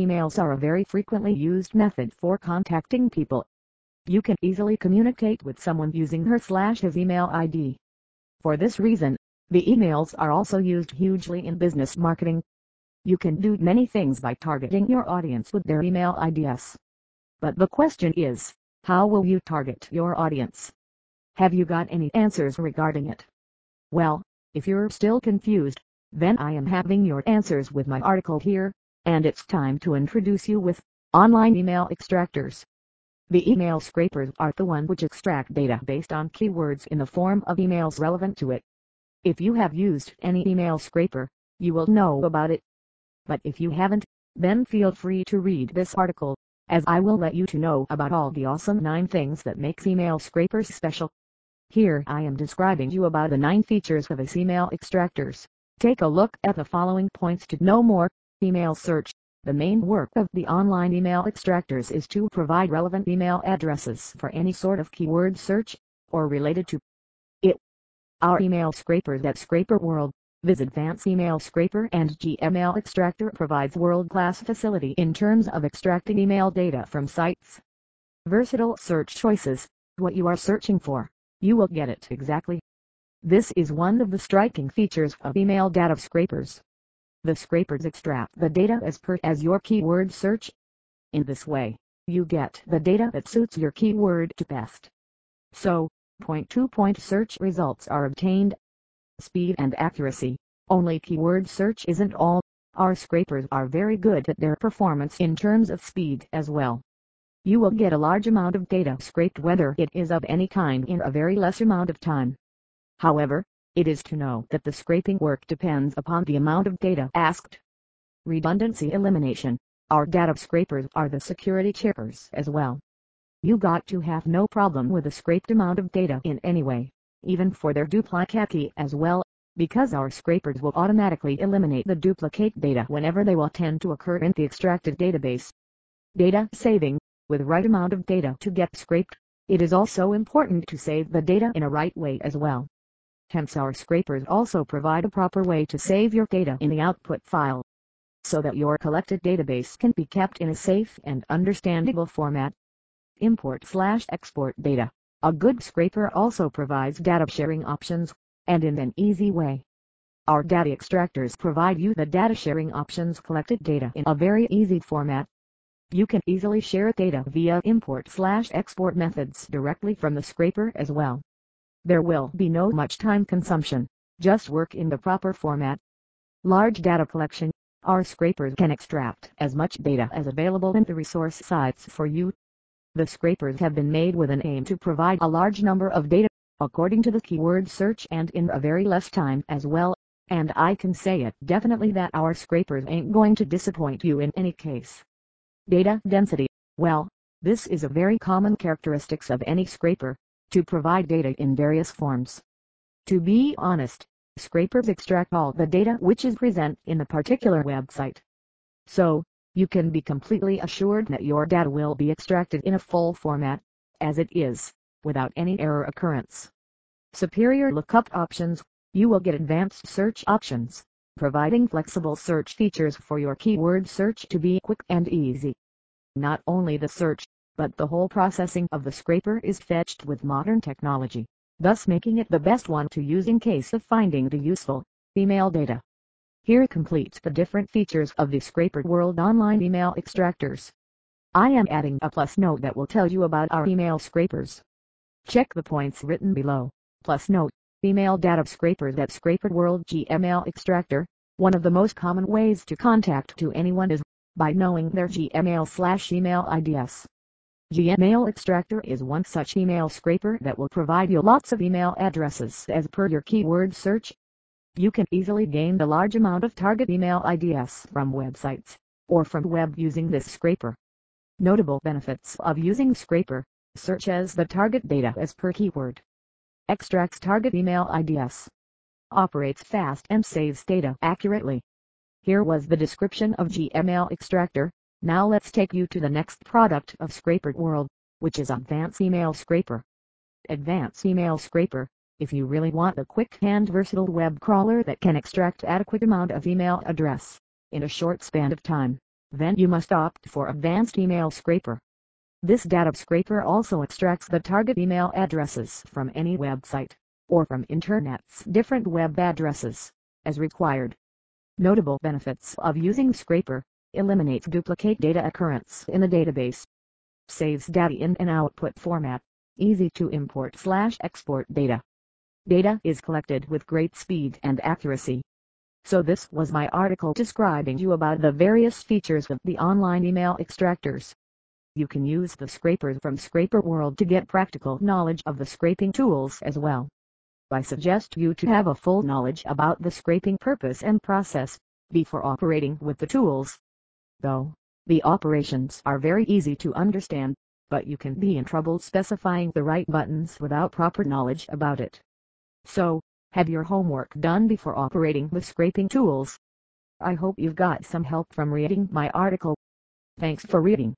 Emails are a very frequently used method for contacting people. You can easily communicate with someone using her slash his email ID. For this reason, the emails are also used hugely in business marketing. You can do many things by targeting your audience with their email IDs. But the question is, how will you target your audience? Have you got any answers regarding it? Well, if you're still confused, then I am having your answers with my article here, and it's time to introduce you with online email extractors. The email scrapers are the one which extract data based on keywords in the form of emails relevant to it. If you have used any email scraper, you will know about it. But if you haven't, then feel free to read this article, as I will let you to know about all the awesome 9 things that makes email scrapers special. Here I am describing you about the 9 features of its email extractors. Take a look at the following points to know more. Email search. The main work of the online email extractors is to provide relevant email addresses for any sort of keyword search, or related to it. Our email scrapers at Scraper World, visit Advanced Email Scraper and Gmail Extractor provides world-class facility in terms of extracting email data from sites. Versatile search choices, what you are searching for, you will get it exactly. This is one of the striking features of email data scrapers. The scrapers extract the data as per as your keyword search. In this way, you get the data that suits your keyword to best. So, point-to-point -point search results are obtained. Speed and accuracy. Only keyword search isn't all. Our scrapers are very good at their performance in terms of speed as well. You will get a large amount of data scraped whether it is of any kind in a very less amount of time. However, it is to know that the scraping work depends upon the amount of data asked. Redundancy elimination. Our data scrapers are the security checkers as well. You got to have no problem with the scraped amount of data in any way, even for their duplicate key as well, because our scrapers will automatically eliminate the duplicate data whenever they will tend to occur in the extracted database. Data saving. With right amount of data to get scraped, it is also important to save the data in a right way as well. Hence our scrapers also provide a proper way to save your data in the output file, so that your collected database can be kept in a safe and understandable format. Import slash export data. A good scraper also provides data sharing options, and in an easy way. Our data extractors provide you the data sharing options collected data in a very easy format. You can easily share data via import slash export methods directly from the scraper as well. There will be no much time consumption, just work in the proper format. Large data collection, our scrapers can extract as much data as available in the resource sites for you. The scrapers have been made with an aim to provide a large number of data, according to the keyword search and in a very less time as well, and I can say it definitely that our scrapers ain't going to disappoint you in any case. Data density, well, this is a very common characteristics of any scraper, to provide data in various forms. To be honest, scrapers extract all the data which is present in a particular website. So, you can be completely assured that your data will be extracted in a full format, as it is, without any error occurrence. Superior lookup options, you will get advanced search options, providing flexible search features for your keyword search to be quick and easy. Not only the search, but the whole processing of the scraper is fetched with modern technology, thus making it the best one to use in case of finding the useful email data. Here completes the different features of the Scraper World online email extractors. I am adding a plus note that will tell you about our email scrapers. Check the points written below. Plus note, email data scrapers that Scraper World Gmail extractor. One of the most common ways to contact to anyone is by knowing their Gmail slash email IDs. Gmail Extractor is one such email scraper that will provide you lots of email addresses as per your keyword search. You can easily gain a large amount of target email IDs from websites, or from web using this scraper. Notable benefits of using scraper, search as the target data as per keyword. Extracts target email IDs. Operates fast and saves data accurately. Here was the description of Gmail Extractor. Now let's take you to the next product of Scraper World, which is Advanced Email Scraper. Advanced Email Scraper, if you really want a quick and versatile web crawler that can extract adequate amount of email address, in a short span of time, then you must opt for Advanced Email Scraper. This data scraper also extracts the target email addresses from any website, or from Internet's different web addresses, as required. Notable benefits of using Scraper, eliminates duplicate data occurrence in the database, saves data in an output format, easy to import slash export data. Data is collected with great speed and accuracy. So this was my article describing you about the various features of the online email extractors. You can use the scrapers from Scraper World to get practical knowledge of the scraping tools as well. I suggest you to have a full knowledge about the scraping purpose and process before operating with the tools. Though, the operations are very easy to understand, but you can be in trouble specifying the right buttons without proper knowledge about it. So, have your homework done before operating with scraping tools. I hope you've got some help from reading my article. Thanks for reading.